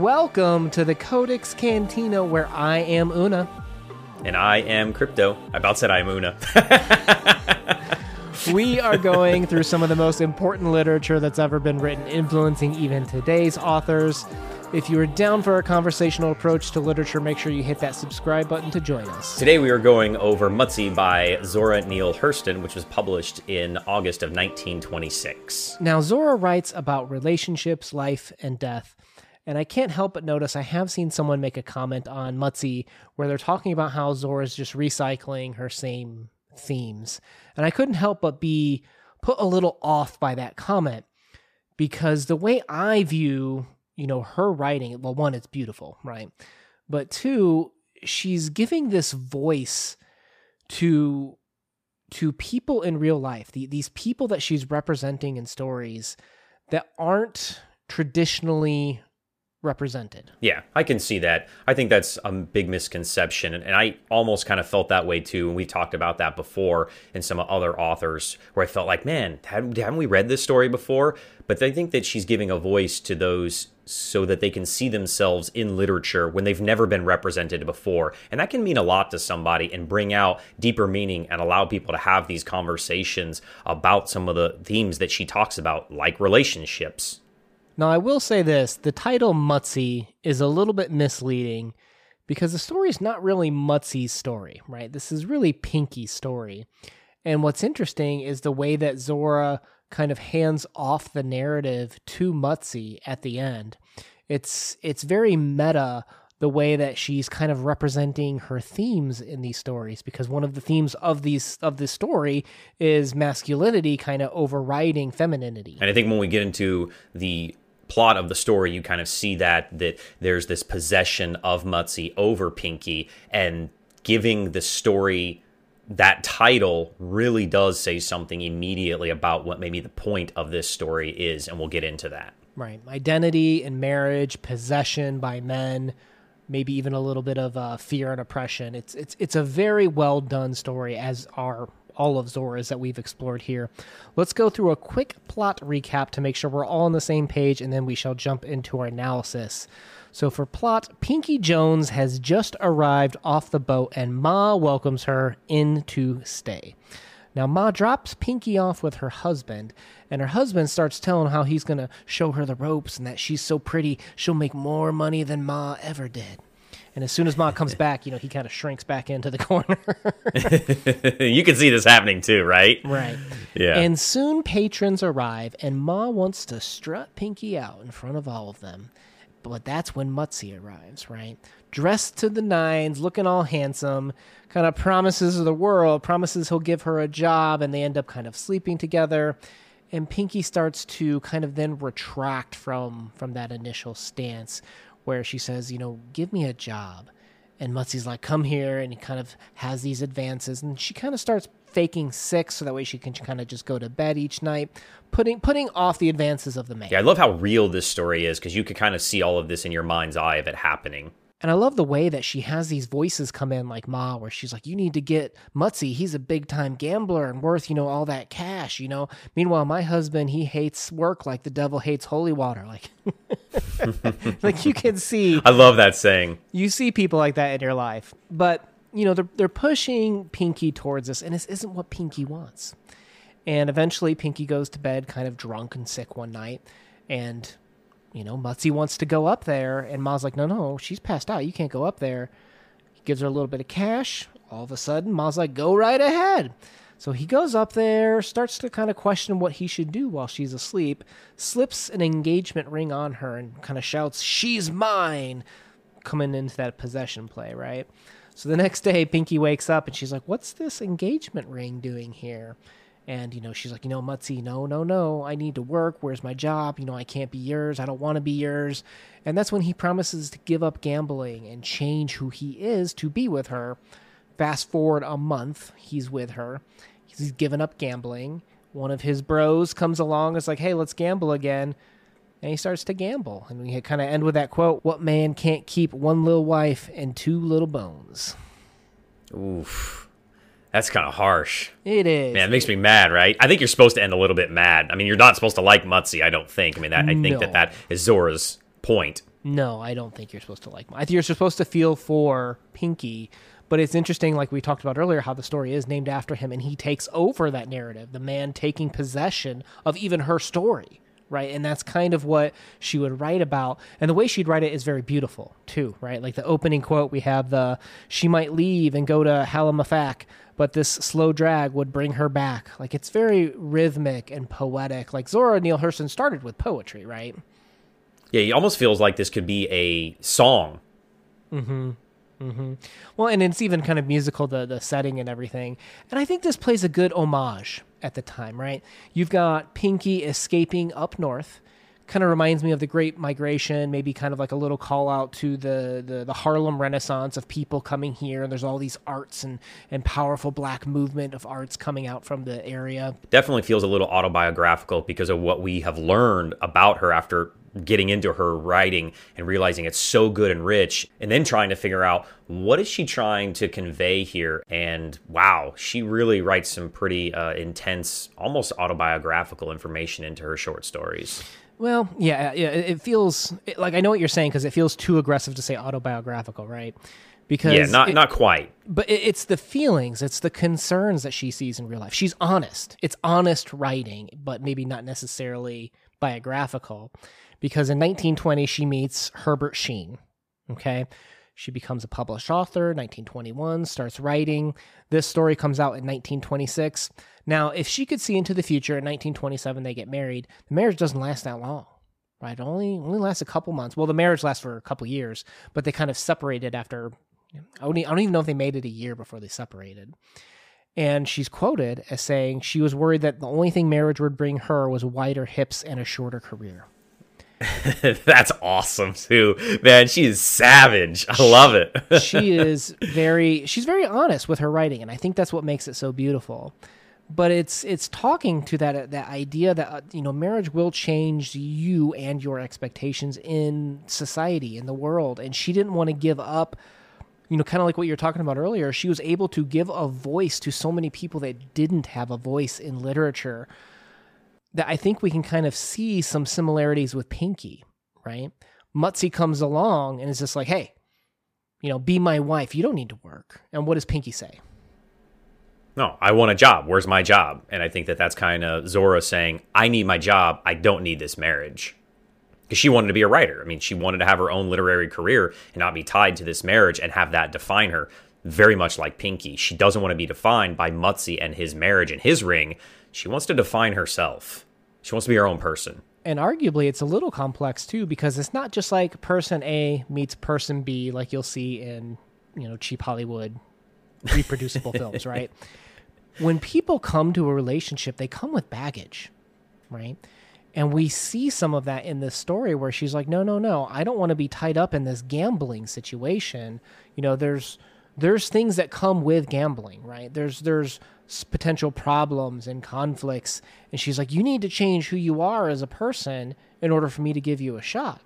Welcome to the Codex Cantina, where I am Una. And I am Crypto. I about said I am Una. we are going through some of the most important literature that's ever been written, influencing even today's authors. If you are down for a conversational approach to literature, make sure you hit that subscribe button to join us. Today we are going over Muttsy by Zora Neale Hurston, which was published in August of 1926. Now, Zora writes about relationships, life, and death. And I can't help but notice I have seen someone make a comment on Muttsy where they're talking about how Zora's just recycling her same themes. And I couldn't help but be put a little off by that comment because the way I view, you know, her writing, well, one, it's beautiful, right? But two, she's giving this voice to to people in real life, the, these people that she's representing in stories that aren't traditionally represented. Yeah, I can see that. I think that's a big misconception. And I almost kind of felt that way too. And we talked about that before in some other authors where I felt like, man, haven't we read this story before? But I think that she's giving a voice to those so that they can see themselves in literature when they've never been represented before. And that can mean a lot to somebody and bring out deeper meaning and allow people to have these conversations about some of the themes that she talks about, like relationships now, I will say this the title Muttsy is a little bit misleading because the story is not really Muttsy's story, right? This is really Pinky's story. And what's interesting is the way that Zora kind of hands off the narrative to Muttsy at the end. It's it's very meta the way that she's kind of representing her themes in these stories because one of the themes of these of this story is masculinity kind of overriding femininity. And I think when we get into the plot of the story, you kind of see that that there's this possession of Muttsy over Pinky, and giving the story that title really does say something immediately about what maybe the point of this story is, and we'll get into that. Right, identity and marriage, possession by men, maybe even a little bit of uh, fear and oppression. It's it's it's a very well done story, as are all of Zora's that we've explored here. Let's go through a quick plot recap to make sure we're all on the same page, and then we shall jump into our analysis. So, for plot, Pinky Jones has just arrived off the boat, and Ma welcomes her in to stay. Now, Ma drops Pinky off with her husband, and her husband starts telling how he's going to show her the ropes and that she's so pretty, she'll make more money than Ma ever did. And as soon as Ma comes back, you know, he kind of shrinks back into the corner. you can see this happening too, right? Right. Yeah. And soon patrons arrive, and Ma wants to strut Pinky out in front of all of them. But that's when Muttsy arrives, right? Dressed to the nines, looking all handsome, kind of promises the world, promises he'll give her a job, and they end up kind of sleeping together. And Pinky starts to kind of then retract from from that initial stance where she says, you know, give me a job. And Muttsy's like, come here. And he kind of has these advances. And she kind of starts faking sick so that way she can kind of just go to bed each night, putting putting off the advances of the man. Yeah, I love how real this story is because you could kind of see all of this in your mind's eye of it happening. And I love the way that she has these voices come in like Ma, where she's like, You need to get Muttsy. He's a big time gambler and worth, you know, all that cash, you know. Meanwhile, my husband, he hates work like the devil hates holy water. Like like you can see I love that saying. You see people like that in your life. But, you know, they're they're pushing Pinky towards this, and this isn't what Pinky wants. And eventually Pinky goes to bed kind of drunk and sick one night. And you know, Muttsy wants to go up there, and Ma's like, no, no, she's passed out. You can't go up there. He gives her a little bit of cash. All of a sudden, Ma's like, go right ahead. So he goes up there, starts to kind of question what he should do while she's asleep, slips an engagement ring on her, and kind of shouts, She's mine! Coming into that possession play, right? So the next day, Pinky wakes up and she's like, What's this engagement ring doing here? And, you know, she's like, you know, Muttsy, no, no, no, I need to work. Where's my job? You know, I can't be yours. I don't want to be yours. And that's when he promises to give up gambling and change who he is to be with her. Fast forward a month, he's with her. He's given up gambling. One of his bros comes along, is like, hey, let's gamble again. And he starts to gamble. And we kind of end with that quote What man can't keep one little wife and two little bones? Oof. That's kind of harsh. It is. Man, it makes me mad, right? I think you're supposed to end a little bit mad. I mean, you're not supposed to like Muttsy, I don't think. I mean, that, I think No. that that is Zora's point. No, I don't think you're supposed to like. I think you're supposed to feel for Pinky, but it's interesting, like we talked about earlier, how the story is named after him, and he takes over that narrative. The man taking possession of even her story, right? And that's kind of what she would write about, and the way she'd write it is very beautiful too, right? Like the opening quote, we have the "She might leave and go to Halamafak." But this slow drag would bring her back. Like it's very rhythmic and poetic. Like Zora Neale Hurston started with poetry, right? Yeah, it almost feels like this could be a song. Mm-hmm. Mm-hmm. Well, and it's even kind of musical, the the setting and everything. And I think this plays a good homage at the time, right? You've got Pinky escaping up north. Kind of reminds me of the Great Migration, maybe kind of like a little call out to the, the, the Harlem Renaissance of people coming here. And there's all these arts and, and powerful black movement of arts coming out from the area. Definitely feels a little autobiographical because of what we have learned about her after getting into her writing and realizing it's so good and rich and then trying to figure out what is she trying to convey here and wow she really writes some pretty uh, intense almost autobiographical information into her short stories well yeah uh, yeah it feels like i know what you're saying because it feels too aggressive to say autobiographical right because yeah not it, not quite but it, it's the feelings it's the concerns that she sees in real life she's honest it's honest writing but maybe not necessarily biographical because in 1920 she meets Herbert Sheen. Okay. She becomes a published author, 1921, starts writing. This story comes out in 1926. Now, if she could see into the future, in 1927 they get married, the marriage doesn't last that long. Right? It only only lasts a couple months. Well, the marriage lasts for a couple years, but they kind of separated after I don't, I don't even know if they made it a year before they separated. And she's quoted as saying she was worried that the only thing marriage would bring her was wider hips and a shorter career. That's awesome too, man. She is savage. I love it. she is very. She's very honest with her writing, and I think that's what makes it so beautiful. But it's it's talking to that that idea that uh, you know marriage will change you and your expectations in society in the world, and she didn't want to give up. You know, kind of like what you were talking about earlier. She was able to give a voice to so many people that didn't have a voice in literature that I think we can kind of see some similarities with Pinky, right? Muttsy comes along and is just like, hey, you know, be my wife. You don't need to work. And what does Pinky say? No, I want a job. Where's my job? And I think that that's kind of Zora saying, I need my job. I don't need this marriage. Because she wanted to be a writer. I mean, she wanted to have her own literary career and not be tied to this marriage and have that define her. Very much like Pinky. She doesn't want to be defined by Muttsy and his marriage and his ring. She wants to define herself. She wants to be her own person. And arguably, it's a little complex too because it's not just like person A meets person B, like you'll see in you know cheap Hollywood reproducible films, right? When people come to a relationship, they come with baggage, right? And we see some of that in this story where she's like, "No, no, no, I don't want to be tied up in this gambling situation." You know, there's there's things that come with gambling, right? There's there's potential problems and conflicts. And she's like, You need to change who you are as a person in order for me to give you a shot.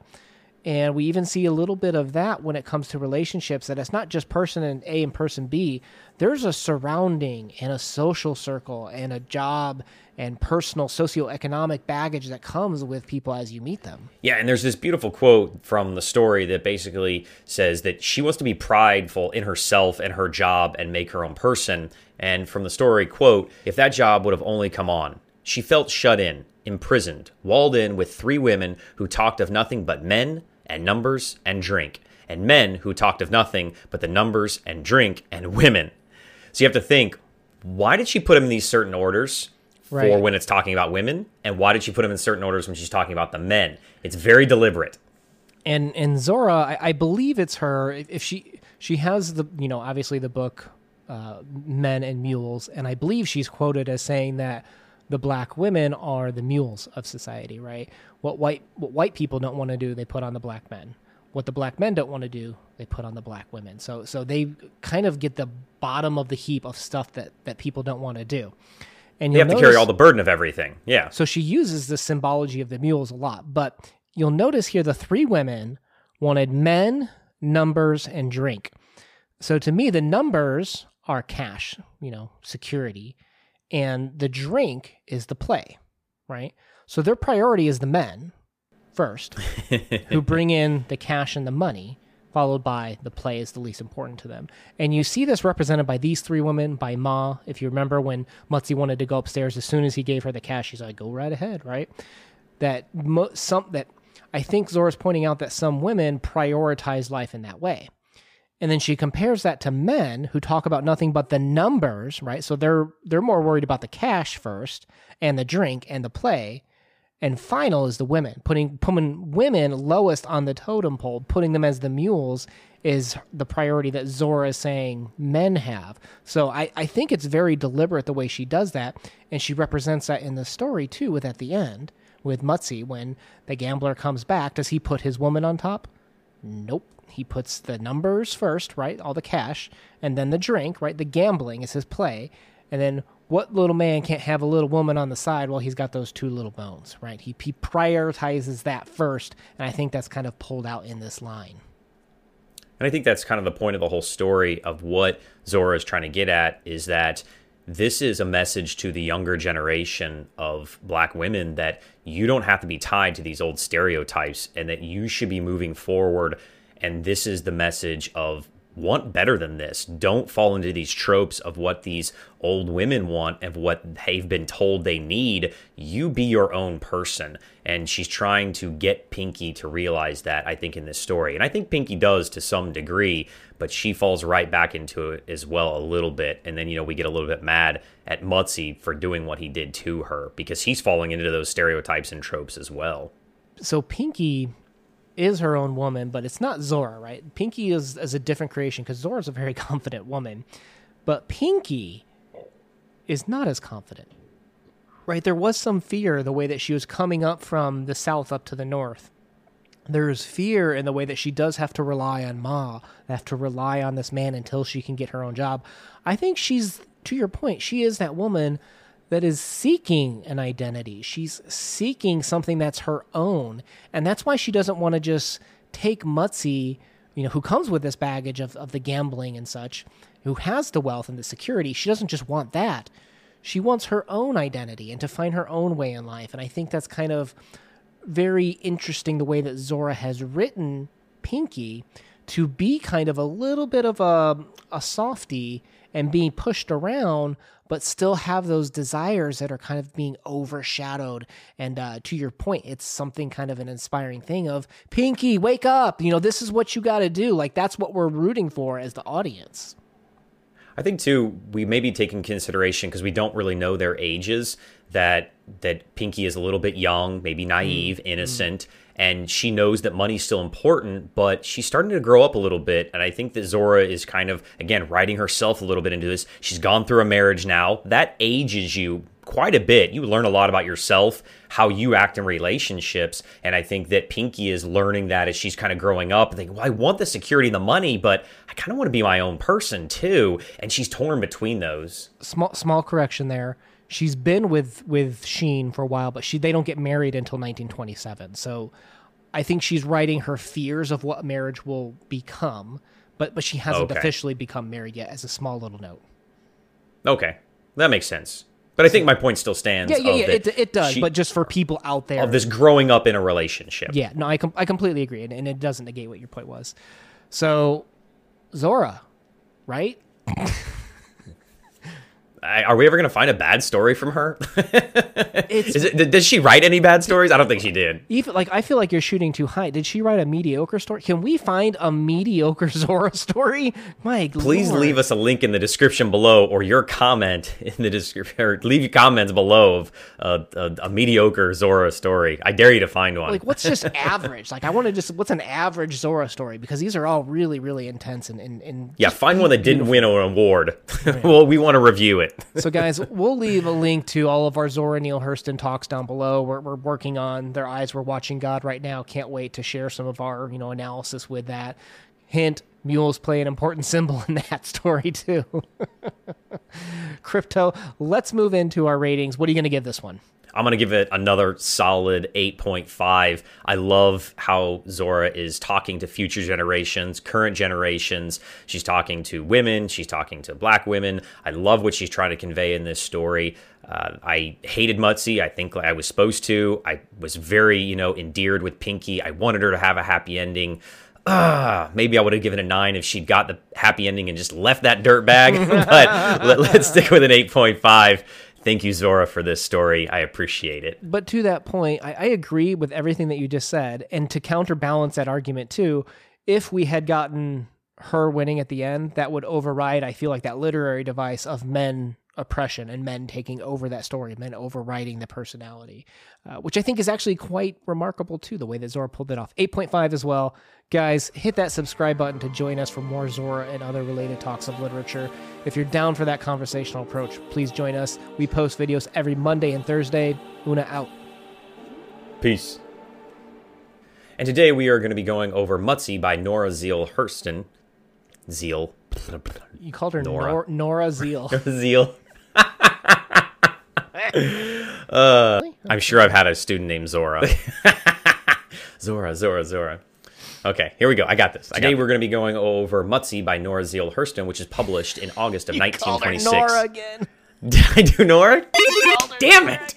And we even see a little bit of that when it comes to relationships that it's not just person A and person B. There's a surrounding and a social circle and a job and personal socioeconomic baggage that comes with people as you meet them. Yeah, and there's this beautiful quote from the story that basically says that she wants to be prideful in herself and her job and make her own person. And from the story, quote, if that job would have only come on, she felt shut in, imprisoned, walled in with three women who talked of nothing but men and numbers and drink, and men who talked of nothing but the numbers and drink and women. So you have to think, why did she put them in these certain orders? Right. For when it's talking about women, and why did she put them in certain orders when she's talking about the men? It's very deliberate. And and Zora, I, I believe it's her. If she she has the you know obviously the book uh, men and mules, and I believe she's quoted as saying that the black women are the mules of society, right? What white what white people don't want to do, they put on the black men. What the black men don't want to do, they put on the black women. So so they kind of get the bottom of the heap of stuff that that people don't want to do. And you have notice, to carry all the burden of everything. Yeah. So she uses the symbology of the mules a lot, but you'll notice here the three women wanted men, numbers, and drink. So to me, the numbers are cash, you know, security, and the drink is the play, right? So their priority is the men. first, who bring in the cash and the money, followed by the play is the least important to them. And you see this represented by these three women, by Ma. If you remember when Muttsy wanted to go upstairs, as soon as he gave her the cash, she's like, "Go right ahead," right? That mo- some that I think Zora's pointing out that some women prioritize life in that way. And then she compares that to men who talk about nothing but the numbers, right? So they're they're more worried about the cash first and the drink and the play. And final is the women. Putting putting women lowest on the totem pole, putting them as the mules is the priority that Zora is saying men have. So I, I think it's very deliberate the way she does that. And she represents that in the story too, with at the end, with Muttsy, when the gambler comes back, does he put his woman on top? Nope he puts the numbers first, right? All the cash, and then the drink, right? The gambling is his play. And then what little man can't have a little woman on the side? Well, he's got those two little bones, right? He, he prioritizes that first. And I think that's kind of pulled out in this line. And I think that's kind of the point of the whole story of what Zora is trying to get at is that this is a message to the younger generation of black women that you don't have to be tied to these old stereotypes and that you should be moving forward. And this is the message of want better than this. Don't fall into these tropes of what these old women want, of what they've been told they need. You be your own person. And she's trying to get Pinky to realize that, I think, in this story. And I think Pinky does to some degree, but she falls right back into it as well a little bit. And then, you know, we get a little bit mad at Muttsy for doing what he did to her because he's falling into those stereotypes and tropes as well. So Pinky is her own woman, but it's not Zora, right? Pinky is, is a different creation because Zora's a very confident woman. But Pinky is not as confident, right? There was some fear the way that she was coming up from the south up to the north. There's fear in the way that she does have to rely on Ma, have to rely on this man until she can get her own job. I think she's, to your point, she is that woman that is seeking an identity. She's seeking something that's her own. And that's why she doesn't want to just take Muttsy, you know, who comes with this baggage of, of the gambling and such, who has the wealth and the security. She doesn't just want that. She wants her own identity and to find her own way in life. And I think that's kind of very interesting the way that Zora has written Pinky to be kind of a little bit of a, a softy and being pushed around, but still have those desires that are kind of being overshadowed. And uh, to your point, it's something kind of an inspiring thing of Pinky, wake up. You know, this is what you got to do. Like that's what we're rooting for as the audience. I think too, we may be taking consideration because we don't really know their ages. That that Pinky is a little bit young, maybe naive, mm. innocent. Mm and she knows that money's still important, but she's starting to grow up a little bit. And I think that Zora is kind of, again, writing herself a little bit into this. She's gone through a marriage now. That ages you quite a bit. You learn a lot about yourself, how you act in relationships. And I think that Pinky is learning that as she's kind of growing up and thinking, well, I want the security and the money, but I kind of want to be my own person too. And she's torn between those. Small small correction there she's been with with Sheen for a while, but she they don't get married until 1927. So I think she's writing her fears of what marriage will become, but but she hasn't okay. officially become married yet. As a small little note. Okay, that makes sense. But I think my point still stands. Yeah, yeah, yeah. It, it does. She, but just for people out there of this growing up in a relationship. Yeah, no, I com- I completely agree, and, and it doesn't negate what your point was. So, Zora, right? are we ever going to find a bad story from her? it, does she write any bad stories? I don't think she did. Even like I feel like you're shooting too high. Did she write a mediocre story? Can we find a mediocre Zora story? My please Lord. leave us a link in the description below, or your comment in the description. or Leave your comments below of uh, a, a, mediocre Zora story. I dare you to find one. Like what's just average? Like I want to just what's an average Zora story because these are all really really intense and and, and yeah. Find one that didn't win an award. well, we want to review it. so, guys, we'll leave a link to all of our Zora Neale Hurston talks down below. We're, we're working on Their Eyes We're Watching God right now. Can't wait to share some of our you know analysis with that. Hint: mules play an important symbol in that story too. Crypto. Let's move into our ratings. What are you going to give this one? I'm going to give it another solid 8.5. I love how Zora is talking to future generations, current generations. She's talking to women, she's talking to black women. I love what she's trying to convey in this story. Uh, I hated Muttsy. I think I was supposed to. I was very, you know, endeared with Pinky. I wanted her to have a happy ending. Uh, maybe I would have given a nine if she'd got the happy ending and just left that dirt bag. but let, let's stick with an 8.5. Thank you, Zora, for this story. I appreciate it. But to that point, I, I agree with everything that you just said. And to counterbalance that argument, too, if we had gotten her winning at the end, that would override, I feel like, that literary device of men oppression and men taking over that story, men overriding the personality, uh, which I think is actually quite remarkable too, the way that Zora pulled it off. 8.5 as well. Guys, hit that subscribe button to join us for more Zora and other related talks of literature. If you're down for that conversational approach, please join us. We post videos every Monday and Thursday. Una out. Peace. And today we are going to be going over Muttsy by Nora Zeal Hurston. Zeal. You called her Nora. Nora, Nora Zeal. Zeal. Uh, I'm sure I've had a student named Zora. Zora, Zora, Zora. Okay, here we go. I got this. Today we're going to be going over Muttsy by Nora Zeal Hurston, which is published in August of You called her 1926. Nora again. Did I do Nora? Damn it!